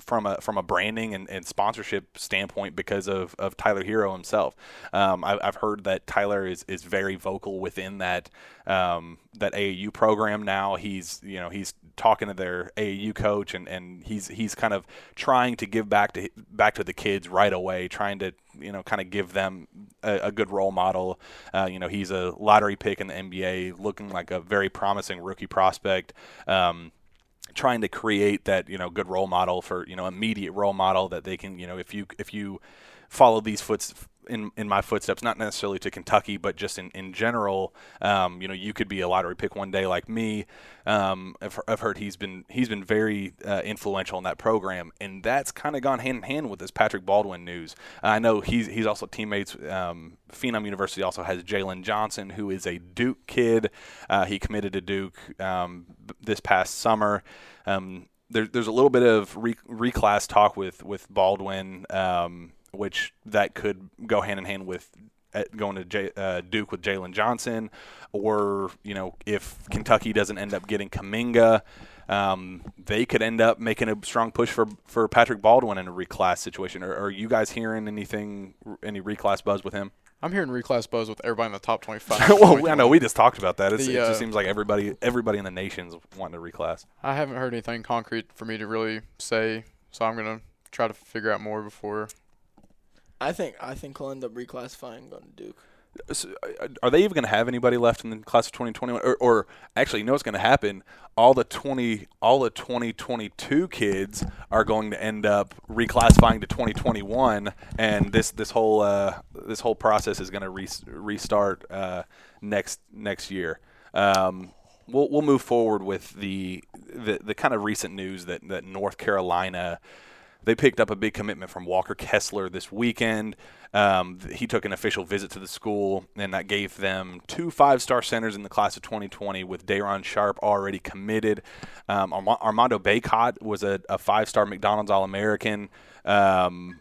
from a from a branding and, and sponsorship standpoint because of, of Tyler Herro himself. Um, I, have heard that Tyler is, is very vocal within that um, that AAU program now. He's you know he's talking to their AAU coach and, and he's he's kind of trying to give back to back to the kids right away, trying to you know kind of give them a, a good role model. Uh, you know he's a lottery pick in the NBA, looking like a very promising rookie prospect. Um, trying to create that you know good role model for you know immediate role model that they can you know if you if you follow these foots in in my footsteps, not necessarily to Kentucky, but just in in general. Um, you know, you could be a lottery pick one day like me. Um, I've, I've heard he's been he's been very uh, influential in that program, and that's kind of gone hand in hand with this Patrick Baldwin news. I know he's he's also teammates. Um, Phenom University also has Jalen Johnson, who is a Duke kid. Uh, he committed to Duke um, this past summer. Um, there, there's a little bit of re- reclass talk with with Baldwin. Um, which that could go hand in hand with uh, going to J, uh, Duke with Jalen Johnson, or you know if Kentucky doesn't end up getting Kuminga, um, they could end up making a strong push for for Patrick Baldwin in a reclass situation. Are, are you guys hearing anything, any reclass buzz with him?
I'm hearing reclass buzz with everybody in the top 25.
well, I know we just talked about that. The, it just uh, seems like everybody everybody in the nation's wanting to reclass.
I haven't heard anything concrete for me to really say, so I'm gonna try to figure out more before
I think I think he'll end up reclassifying going to Duke.
So, are they even going to have anybody left in the class of 2021 or, or actually you know what's going to happen? All the 20 all the 2022 kids are going to end up reclassifying to 2021 and this this whole uh, this whole process is going to re- restart uh, next next year. Um, we'll we'll move forward with the the, the kind of recent news that that North Carolina they picked up a big commitment from Walker Kessler this weekend. Um, he took an official visit to the school, and that gave them two five-star centers in the class of 2020, with Day'Ron Sharpe already committed. Um, Armando Bacot was a, a five-star McDonald's All-American um,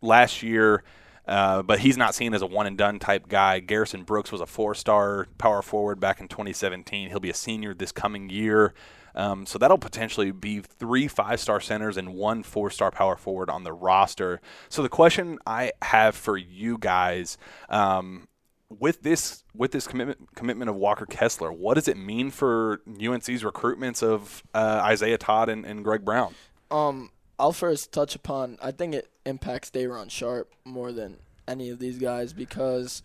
last year. Uh, but he's not seen as a one and done type guy. Garrison Brooks was a four star power forward back in 2017. He'll be a senior this coming year. Um, so that'll potentially be three five star centers and one four star power forward on the roster. So the question I have for you guys um, with this with this commitment commitment of Walker Kessler, what does it mean for UNC's recruitments of uh, Isaiah Todd and, and Greg Brown?
Um, I'll first touch upon. I think it impacts Day'Ron Sharpe more than any of these guys because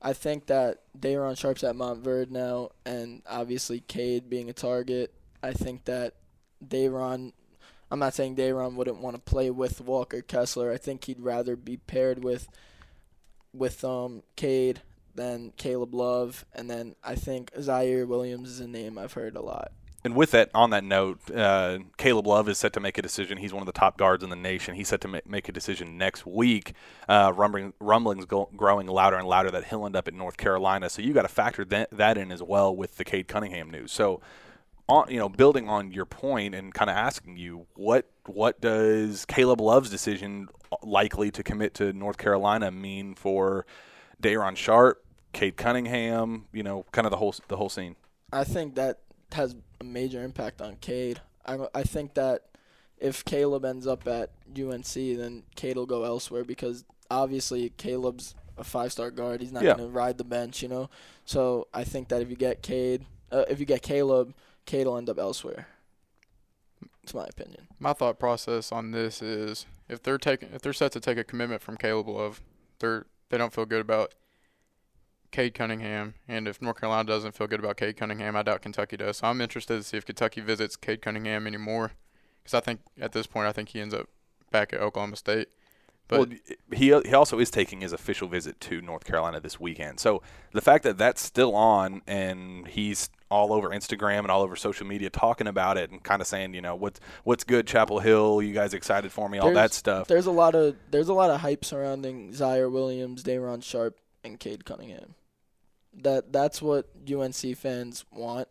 I think that Day'Ron Sharpe's at Montverde now, and obviously Cade being a target. I think that Day'Ron. I'm not saying Day'Ron wouldn't want to play with Walker Kessler. I think he'd rather be paired with with um Cade than Caleb Love, and then I think Ziaire Williams is a name I've heard a lot.
And with that, on that note, uh, Caleb Love is set to make a decision. He's one of the top guards in the nation. He's set to ma- make a decision next week. Uh, rumbling, rumblings go- growing louder and louder that he'll end up at North Carolina. So you got to factor that, that in as well with the Cade Cunningham news. So, on you know, building on your point and kind of asking you, what what does Caleb Love's decision likely to commit to North Carolina mean for Day'Ron Sharpe, Cade Cunningham? You know, kind of the whole the whole scene.
I think that has a major impact on Cade. I I think that if Caleb ends up at UNC, then Cade will go elsewhere because obviously Caleb's a five-star guard. He's not
Yeah.
going to ride the bench, you know. So I think that if you get Cade, uh, if you get Caleb, Cade will end up elsewhere. It's my opinion.
My thought process on this is if they're taking if they're set to take a commitment from Caleb Love, they're they don't feel good about Cade Cunningham, and if North Carolina doesn't feel good about Cade Cunningham, I doubt Kentucky does. So I'm interested to see if Kentucky visits Cade Cunningham anymore, because I think at this point I think he ends up back at Oklahoma State. But
well, he he also is taking his official visit to North Carolina this weekend. So the fact that that's still on and he's all over Instagram and all over social media talking about it and kind of saying, you know, what's what's good, Chapel Hill, you guys excited for me, all that stuff.
There's a lot of there's a lot of hype surrounding Ziaire Williams, Day'Ron Sharpe, and Cade Cunningham. That that's what UNC fans want.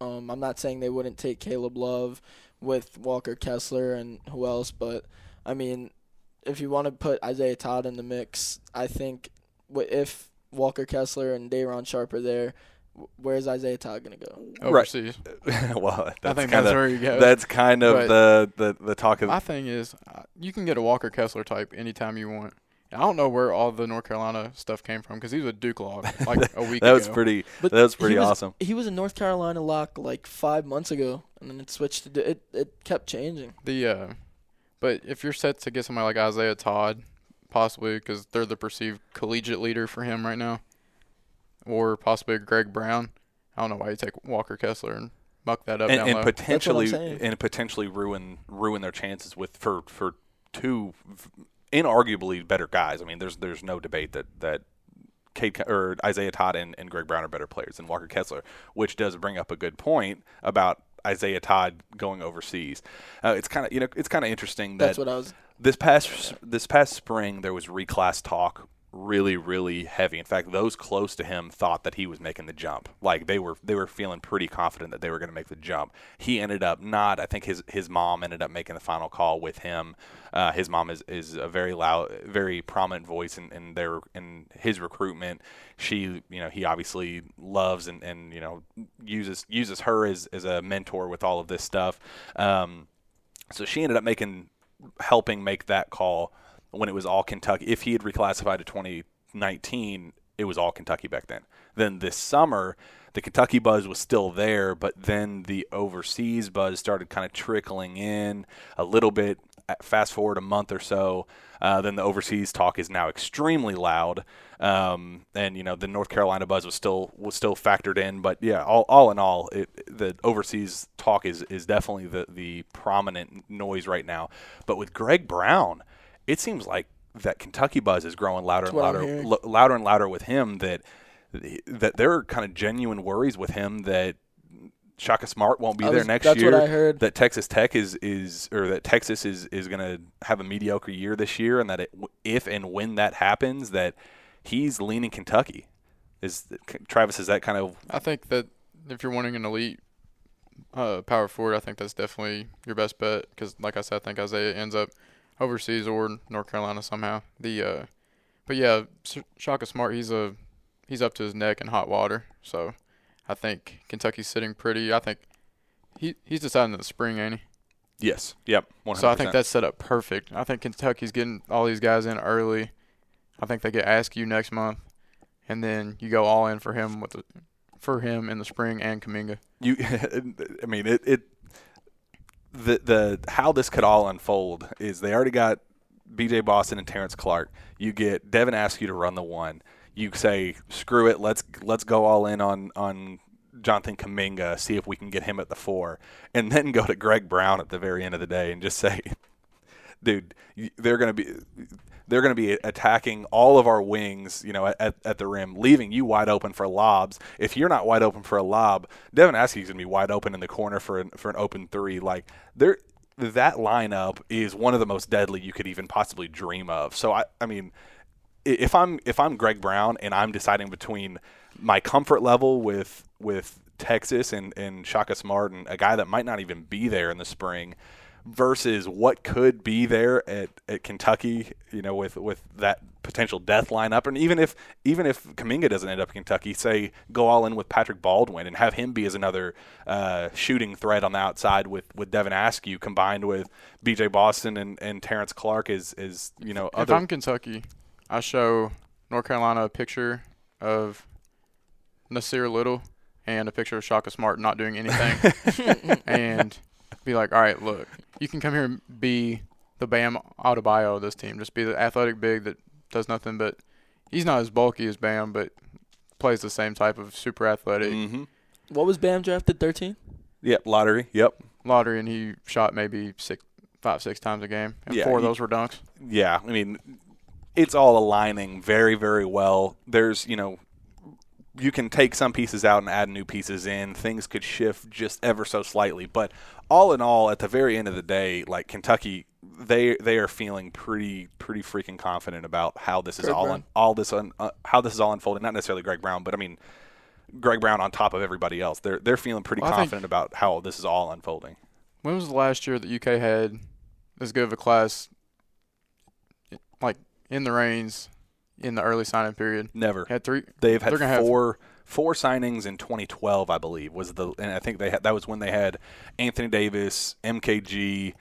Um, I'm not saying they wouldn't take Caleb Love with Walker Kessler and who else, but I mean, if you want to put Isaiah Todd in the mix, I think if Walker Kessler and Day'Ron Sharpe are there, where's Isaiah Todd gonna go?
overseas,
well,
I
that's
think
kind
that's
of
where you go.
that's kind of the, the the talk of
My thing is, uh, you can get a Walker Kessler type anytime you want. I don't know where all the North Carolina stuff came from because he was a Duke log like a week
that
ago.
was pretty
But
that was
he
pretty
was-
awesome.
He was a North Carolina lock like five months ago, and then it switched to it. It kept changing.
The uh, but if you're set to get somebody like Isaiah Todd, possibly because they're the perceived collegiate leader for him right now, or possibly Greg Brown, I don't know why you take Walker Kessler and muck that up
and,
down
and
low.
potentially and potentially ruin ruin their chances with for for two v- inarguably better guys. I mean, there's there's no debate that that Cade, or Isaiah Todd and, and Greg Brown are better players than Walker Kessler, which does bring up a good point about Isaiah Todd going overseas. Uh, it's kind of you know it's kind of interesting that
That's what I was.
this past this past spring there was reclass talk really really heavy. In fact those close to him thought that he was making the jump. Like they were they were feeling pretty confident that they were going to make the jump. He ended up not i think his his mom ended up making the final call with him. Uh, his mom is, is a very loud very prominent voice in, in their in his recruitment. She you know he obviously loves and, and you know uses uses her as, as a mentor with all of this stuff. Um, so she ended up making helping make that call when it was all Kentucky. If he had reclassified to 2019, it was all Kentucky back then. Then this summer, the Kentucky buzz was still there, but then the overseas buzz started kind of trickling in a little bit. Fast forward a month or so, uh, then the overseas talk is now extremely loud, um, and you know the North Carolina buzz was still was still factored in. But yeah, all, all in all, it, the overseas talk is is definitely the the prominent noise right now. But with Greg Brown, it seems like that Kentucky buzz is growing louder and louder,
hearing.
l- louder and louder with him. That that there are kind of genuine worries with him that Shaka Smart won't be
I
there next
that's
year.
what I heard.
That Texas Tech is is or that Texas is is going to have a mediocre year this year, and that it, if and when that happens, that he's leaning Kentucky. Is Travis? Is that kind of
I think that if you're wanting an elite uh, power forward, I think that's definitely your best bet because, like I said, I think Isaiah ends up overseas or North Carolina somehow. The uh, but yeah, Shaka Smart, he's a he's up to his neck in hot water, so I think Kentucky's sitting pretty. I think he he's deciding in the spring, ain't he?
yes? Yep. 100%.
So I think that's set up perfect. I think Kentucky's getting all these guys in early. I think they get Askew next month, and then you go all in for him with the, for him in the spring and Kuminga.
You, I mean, it, it the the how this could all unfold is they already got B.J. Boston and Terrence Clarke. You get Devin Askew to run the one. You say screw it, let's let's go all in on on Jonathan Kuminga, see if we can get him at the four, and then go to Greg Brown at the very end of the day and just say, dude, they're going to be they're going to be attacking all of our wings, you know, at, at the rim, leaving you wide open for lobs. If you're not wide open for a lob, Devin Askew's going to be wide open in the corner for an, for an open three. Like there, that lineup is one of the most deadly you could even possibly dream of. So I, I mean, if I'm if I'm Greg Brown and I'm deciding between my comfort level with with Texas and, and Shaka Smart and a guy that might not even be there in the spring versus what could be there at, at Kentucky, you know, with, with that potential death lineup. And even if even if Kuminga doesn't end up in Kentucky, say go all in with Patrick Baldwin and have him be as another uh, shooting threat on the outside with, with Devin Askew combined with BJ Boston and, and Terrence Clarke is is you know other.
if I'm Kentucky, I show North Carolina a picture of Nasir Little and a picture of Shaka Smart not doing anything, and be like, all right, look, you can come here and be the Bam Adebayo of this team. Just be the athletic big that does nothing but he's not as bulky as Bam, but plays the same type of super athletic.
Mm-hmm.
What was Bam drafted? Thirteen.
Yep, lottery. Yep,
lottery, and he shot maybe six, five, six times a game, and
yeah,
four of those were dunks.
Yeah, I mean, it's all aligning very, very well. There's, you know, you can take some pieces out and add new pieces in. Things could shift just ever so slightly, but all in all, at the very end of the day, like Kentucky, they they are feeling pretty pretty freaking confident about how this is all un, all this un, uh, how this is all unfolding. Not necessarily Greg Brown, but I mean Greg Brown on top of everybody else. They're they're feeling pretty well, confident about how this is all unfolding.
When was the last year that UK had as good of a class, like in the reins, in the early signing period?
Never
had three.
They've had four. Have, four signings in 2012, I believe, was the and I think they had that was when they had Anthony Davis, MKG,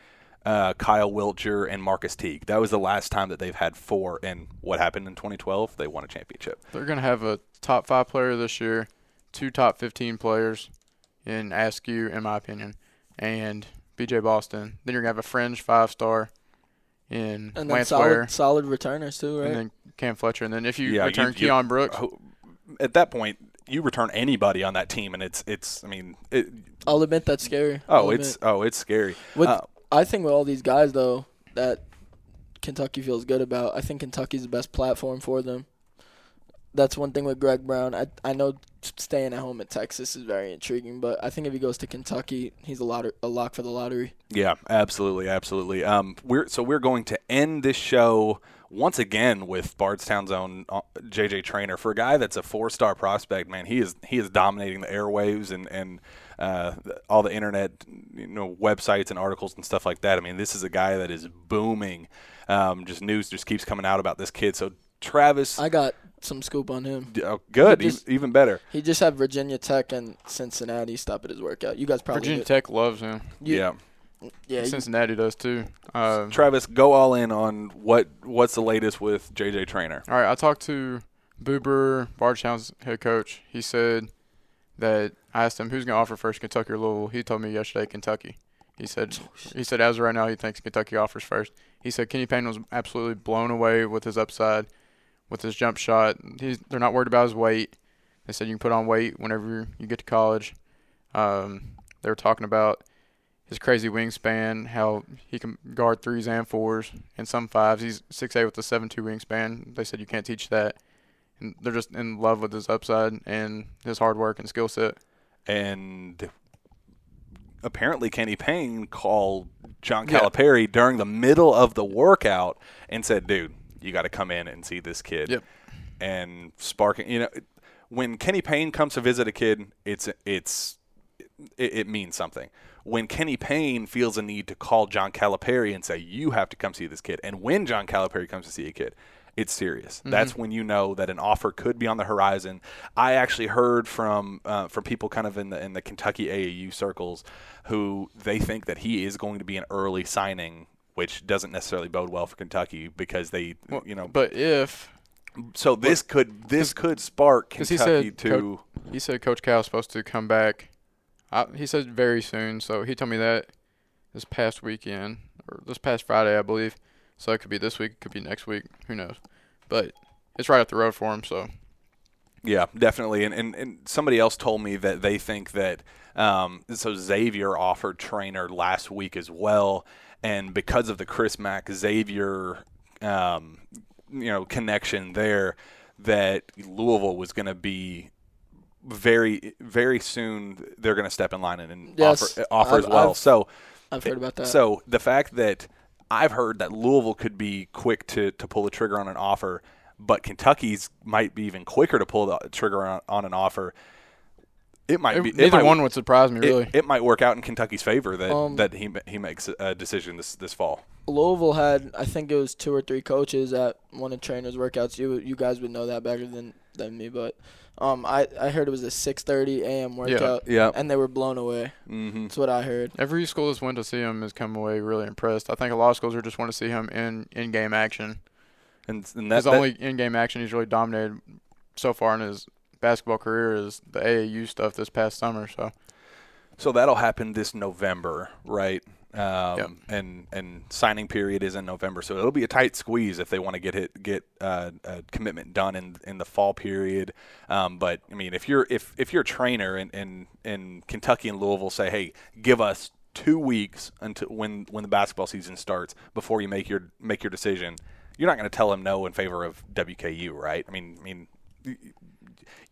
uh, Kyle Wiltjer, and Marcus Teague. That was the last time that they've had four. And what happened in 2012? They won a championship.
They're going to have a top five player this year, two top 15 players in Askew, in my opinion, and BJ Boston. Then you're going to have a fringe five star in
and
Lance
solid,
Ware.
solid returners too, right?
And then Cam Fletcher, and then if you yeah, return you, Keion Brooks,
at that point, you return anybody on that team, and it's it's. I mean, it,
I'll admit that's scary.
Oh, it's oh, it's scary.
With, uh, I think with all these guys though that Kentucky feels good about. I think Kentucky's the best platform for them. That's one thing with Greg Brown. I I know staying at home at Texas is very intriguing, but I think if he goes to Kentucky, he's a lot a lock for the lottery.
Yeah, absolutely, absolutely. Um, we're so we're going to end this show once again with Bardstown's own JJ Traynor for a guy that's a four-star prospect. Man, he is he is dominating the airwaves and and uh, all the internet, you know, websites and articles and stuff like that. I mean, this is a guy that is booming. Um, just news just keeps coming out about this kid. So Travis,
I got some scoop on him.
Oh, good, just, even better.
He just had Virginia Tech and Cincinnati stop at his workout. You guys probably
Virginia Tech loves him.
You, yeah.
Yeah, Cincinnati does too. Uh,
Travis, go all in on what what's the latest with JJ Traynor.
All right, I talked to Boober, Bardstown's head coach. He said that I asked him who's going to offer first, Kentucky or Louisville. He told me yesterday Kentucky. He said he said as of right now he thinks Kentucky offers first. He said Kenny Payne was absolutely blown away with his upside, with his jump shot. He's, they're not worried about his weight. They said you can put on weight whenever you get to college. Um, they were talking about his crazy wingspan, how he can guard threes and fours and some fives. He's six eight with a seven two wingspan. They said you can't teach that. And they're just in love with his upside and his hard work and skill set.
And apparently Kenny Payne called John Calipari yeah. during the middle of the workout and said, "Dude, you got to come in and see this kid."
Yep.
And sparking, you know, when Kenny Payne comes to visit a kid, it's it's it, it means something when Kenny Payne feels a need to call John Calipari and say, "You have to come see this kid," and when John Calipari comes to see a kid, it's serious. Mm-hmm. That's when you know that an offer could be on the horizon. I actually heard from uh, from people kind of in the in the Kentucky AAU circles who they think that he is going to be an early signing, which doesn't necessarily bode well for Kentucky because they, well, you know.
But if
So this could this could spark
'cause he
Kentucky
said
to
He said Coach Cal is supposed to come back. I, he said very soon, so he told me that this past weekend or this past Friday, I believe. So it could be this week, it could be next week, who knows? But it's right up the road for him, so
Yeah, definitely. And, and and somebody else told me that they think that um, so Xavier offered Traynor last week as well, and because of the Chris Mack Xavier um, you know connection there, that Louisville was going to be very very soon they're going to step in line and, and
Yes,
offer offer as well.
I've-
so
I've heard about that.
so the fact that I've heard that Louisville could be quick to, to pull the trigger on an offer, but Kentucky's might be even quicker to pull the trigger on, on an offer. It might be it
neither
might,
one would surprise me really.
It, might work out in Kentucky's favor that
Um,
that he he makes a decision this this fall.
Louisville had, I think it was two or three coaches at one of Traynor's workouts. You you guys would know that better than, than me, but um, I, I heard it was a 6:30 a.m. workout,
Yeah. yeah.
and they were blown away.
Mm-hmm.
That's what I heard.
Every school that's went to see him has come away really impressed. I think a lot of schools are just want to see him in in game action.
And, and that,
His
that-
only in game action he's really dominated so far in his basketball career is the AAU stuff this past summer. So
So that'll happen this November, right? Um,
Yep.
And and signing period is in November, so it'll be a tight squeeze if they want to get it get uh, a commitment done in in the fall period. Um, but I mean, if you're if if you're a trainer and in, in Kentucky and Louisville say, hey, give us two weeks until when when the basketball season starts before you make your make your decision, you're not going to tell them no in favor of WKU, right? I mean, I mean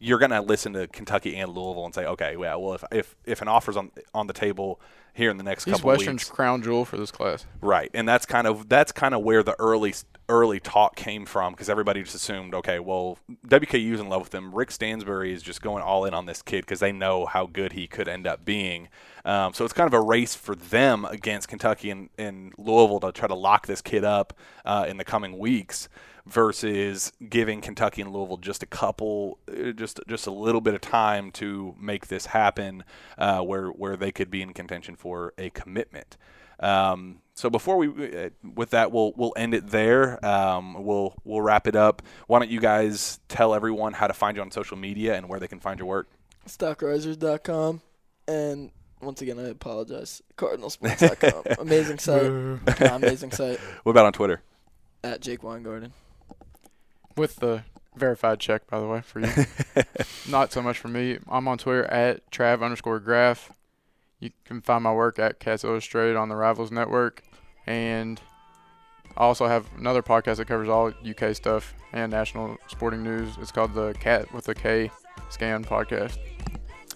you're going to listen to Kentucky and Louisville and say, okay, yeah, well, if if, if an offer's on on the table here in the next
he's
couple
Western's
weeks,
crown jewel for this class.
right? And that's kind of that's kind of where the early early talk came from because everybody just assumed, okay, well, WKU's in love with him. Rick Stansbury is just going all in on this kid because they know how good he could end up being. Um, so it's kind of a race for them against Kentucky and, and Louisville to try to lock this kid up uh, in the coming weeks versus giving Kentucky and Louisville just a couple, uh, just just a little bit of time to make this happen, uh, where where they could be in contention for a commitment. Um, so before we, uh, with that, we'll we'll end it there. Um, we'll we'll wrap it up. Why don't you guys tell everyone how to find you on social media and where they can find your work?
Stockrisers.com, and once again, I apologize. Cardinalsports.com. amazing site. Nah, amazing site.
What about on Twitter?
At Jake Weingarten.
With the verified check, by the way, for you. Not so much for me. I'm on Twitter at Trav underscore Graph. You can find my work at Cats Illustrated on the Rivals Network. And I also have another podcast that covers all UK stuff and national sporting news. It's called the Cat with a K Scan podcast.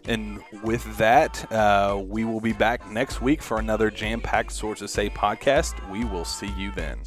And with that, uh, we will be back next week for another jam-packed Sources Say podcast. We will see you then.